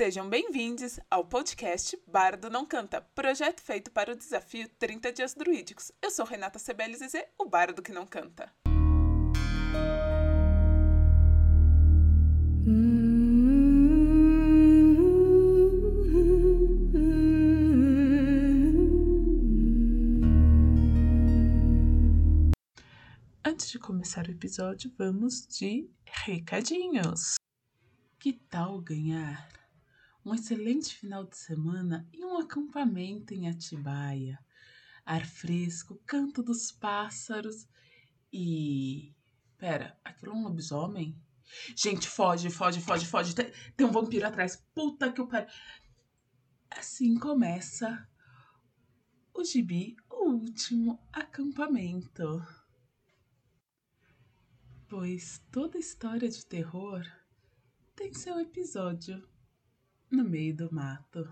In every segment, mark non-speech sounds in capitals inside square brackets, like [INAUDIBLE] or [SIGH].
Sejam bem-vindos ao podcast Bardo Não Canta, projeto feito para o desafio 30 Dias Druídicos. Eu sou Renata Sebelize, o bardo que não canta. Antes de começar o episódio, vamos de recadinhos. Que tal ganhar um excelente final de semana e um acampamento em Atibaia? Ar fresco, canto dos pássaros e. Pera, aquilo é um lobisomem? Gente, foge, foge, foge, foge. Tem, tem um vampiro atrás. Puta que o pariu. Assim começa o gibi, o último acampamento. Pois toda história de terror tem seu episódio no meio do mato.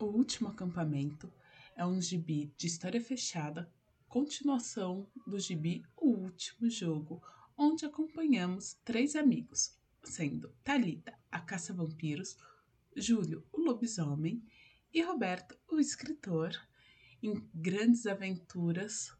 O último acampamento é um gibi de história fechada, continuação do gibi O Último Jogo, onde acompanhamos três amigos, sendo Talita, a caça-vampiros, Júlio, o lobisomem, e Roberto, o escritor, em grandes aventuras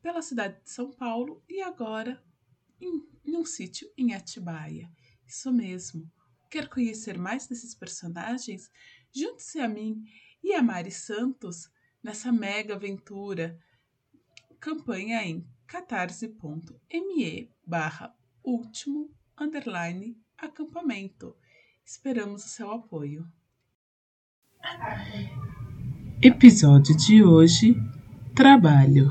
pela cidade de São Paulo e agora em, em um sítio em Atibaia. Isso mesmo. Quer conhecer mais desses personagens? Junte-se a mim e a Mari Santos nessa mega aventura. Campanha em catarse.me barra último underline acampamento. Esperamos o seu apoio. Episódio de hoje: Trabalho.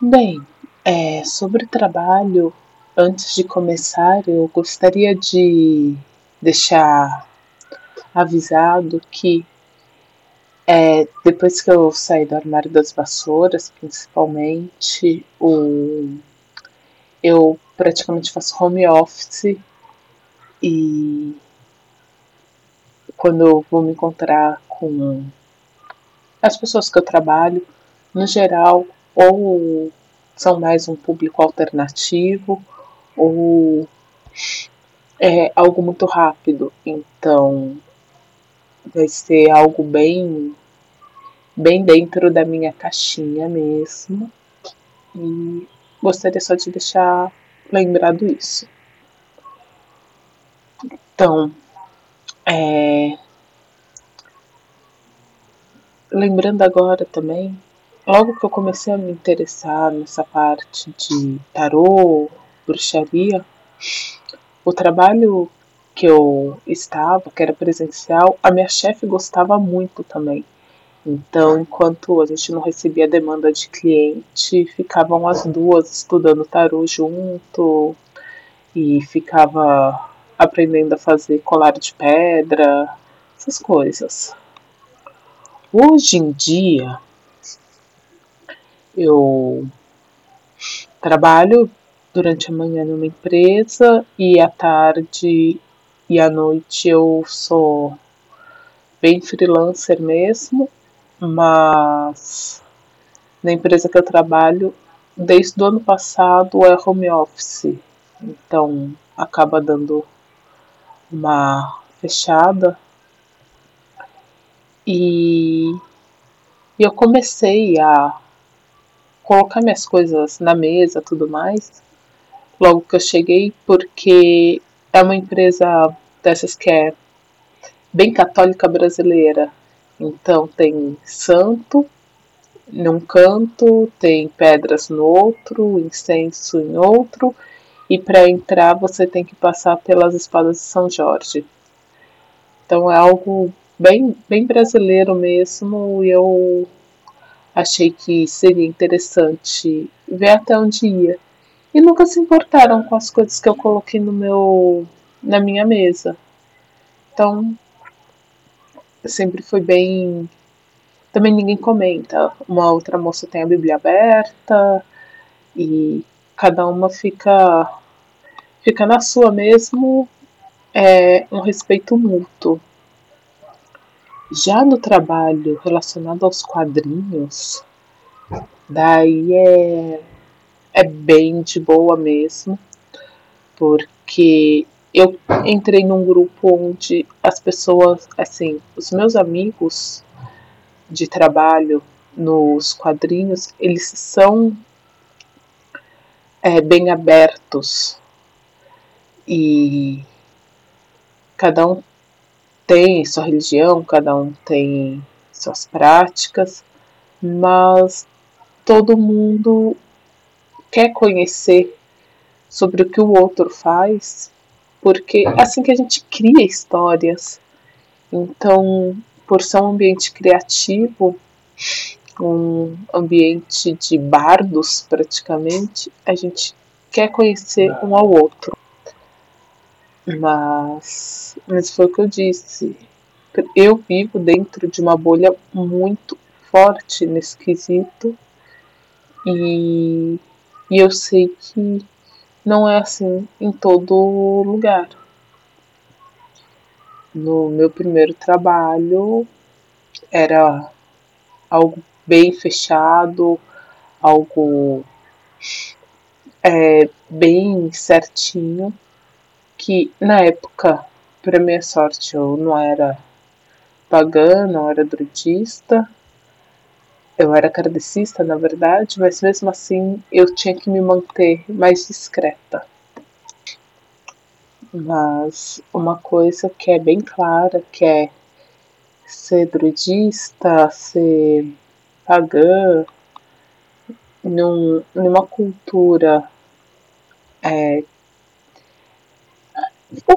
Bem, é, sobre trabalho, antes de começar, eu gostaria de deixar avisado que é, depois que eu saí do armário das vassouras, principalmente, o, eu praticamente faço home office e quando eu vou me encontrar com as pessoas que eu trabalho, no geral, ou são mais um público alternativo, ou é algo muito rápido. Então, vai ser algo bem bem dentro da minha caixinha mesmo. E gostaria só de deixar lembrado isso. Então, é, lembrando agora também logo que eu comecei a me interessar nessa parte de tarô, bruxaria, o trabalho que eu estava, que era presencial, a minha chefe gostava muito também. Então, enquanto a gente não recebia demanda de cliente, ficavam as duas estudando tarô junto e ficava aprendendo a fazer colar de pedra, essas coisas. Hoje em dia, eu trabalho durante a manhã numa empresa e à tarde e à noite eu sou bem freelancer mesmo, mas na empresa que eu trabalho, desde o ano passado é home office, então acaba dando uma fechada. E eu comecei a colocar minhas coisas na mesa tudo mais, logo que eu cheguei, porque é uma empresa dessas que é bem católica brasileira. Então tem santo num canto, tem pedras no outro, incenso em outro, e para entrar você tem que passar pelas espadas de São Jorge. Então é algo bem, bem brasileiro mesmo, e eu Achei que seria interessante ver até onde ia. E nunca se importaram com as coisas que eu coloquei no meu na minha mesa. Então, sempre foi bem também ninguém comenta. Uma outra moça tem a Bíblia aberta e cada uma fica fica na sua mesmo, é um respeito mútuo. Já no trabalho relacionado aos quadrinhos, daí é é bem de boa mesmo, porque eu entrei num grupo onde as pessoas, assim, os meus amigos de trabalho nos quadrinhos, eles são é, bem abertos. E cada um tem sua religião, cada um tem suas práticas, mas todo mundo quer conhecer sobre o que o outro faz, porque é assim que a gente cria histórias. Então, por ser um ambiente criativo, um ambiente de bardos praticamente, a gente quer conhecer um ao outro. Mas, mas foi o que eu disse. Eu vivo dentro de uma bolha muito forte nesse quesito e, e eu sei que não é assim em todo lugar. No meu primeiro trabalho era algo bem fechado, algo é, bem certinho, que na época, para minha sorte, eu não era pagã, não era druidista, eu era kardecista, na verdade, mas mesmo assim eu tinha que me manter mais discreta. Mas uma coisa que é bem clara, que é ser druidista, ser pagã, num, numa cultura é,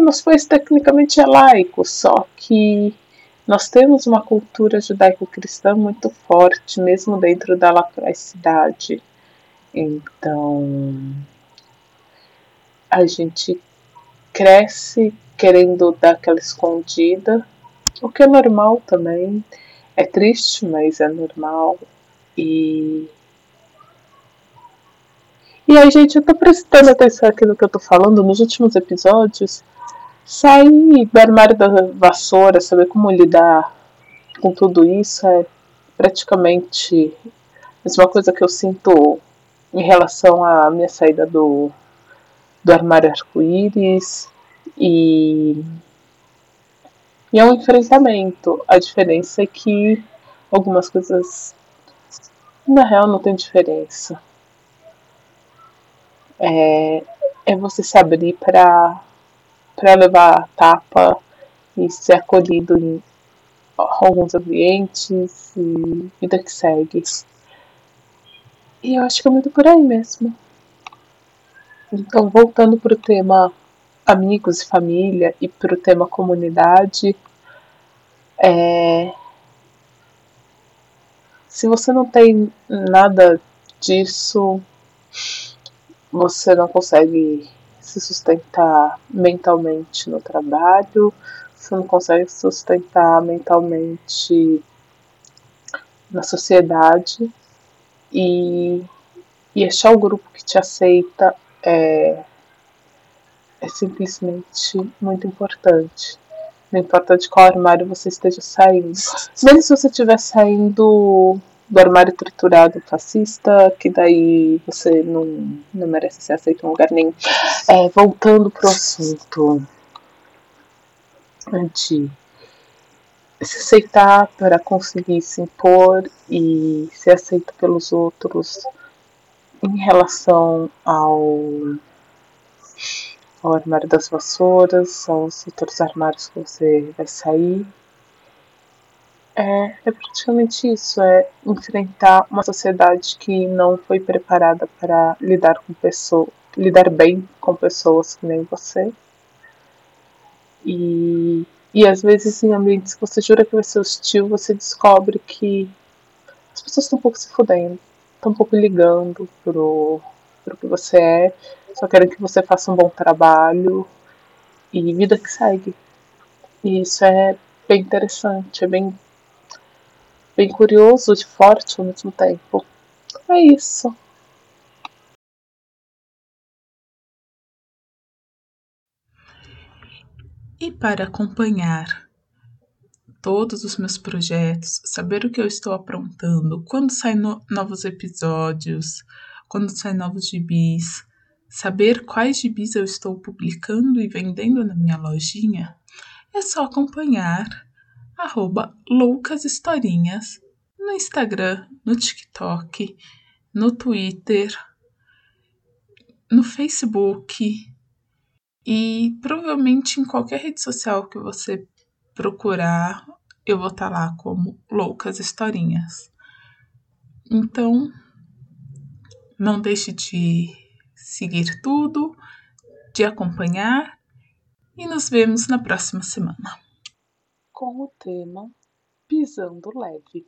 Mas foi tecnicamente é laico, só que nós temos uma cultura judaico-cristã muito forte, mesmo dentro da laicidade. Então, a gente cresce querendo dar aquela escondida, o que é normal também. É triste, mas é normal. E. E aí, gente, eu tô prestando atenção aqui no que eu tô falando nos últimos episódios sair do armário da vassoura, saber como lidar com tudo isso é praticamente a mesma coisa que eu sinto em relação à minha saída do, do armário arco-íris e, e é um enfrentamento. A diferença é que algumas coisas na real não tem diferença. É, é você se abrir para levar tapa e ser acolhido em alguns ambientes e vida que segue. E eu acho que é muito por aí mesmo. Então, voltando para o tema amigos e família e para o tema comunidade, é... se você não tem nada disso, você não consegue se sustentar mentalmente no trabalho, você não consegue se sustentar mentalmente na sociedade e, e achar o grupo que te aceita é, é simplesmente muito importante. Não importa de qual armário você esteja saindo. [LAUGHS] Mesmo se você estiver saindo do armário triturado fascista, que daí você não, não merece ser aceito em lugar nenhum. É, voltando pro assunto de se aceitar para conseguir se impor e ser aceito pelos outros em relação ao, ao armário das vassouras, aos outros armários que você vai sair é, é praticamente isso, é enfrentar uma sociedade que não foi preparada para lidar com pessoas, lidar bem com pessoas que nem você. E, e às vezes em ambientes que você jura que vai ser hostil, você descobre que as pessoas estão um pouco se fudendo, estão um pouco ligando pro, pro que você é, só querem que você faça um bom trabalho e vida que segue. E isso é bem interessante, é bem bem curioso e forte ao mesmo tempo. É isso. E para acompanhar todos os meus projetos, saber o que eu estou aprontando, quando saem no novos episódios, quando saem novos gibis, saber quais gibis eu estou publicando e vendendo na minha lojinha, é só acompanhar arroba Loucas Historinhas no Instagram, no TikTok, no Twitter, no Facebook e provavelmente em qualquer rede social que você procurar, eu vou estar lá como Loucas Historinhas. Então, não deixe de seguir tudo, de acompanhar e nos vemos na próxima semana. Com o tema Pisando Leve.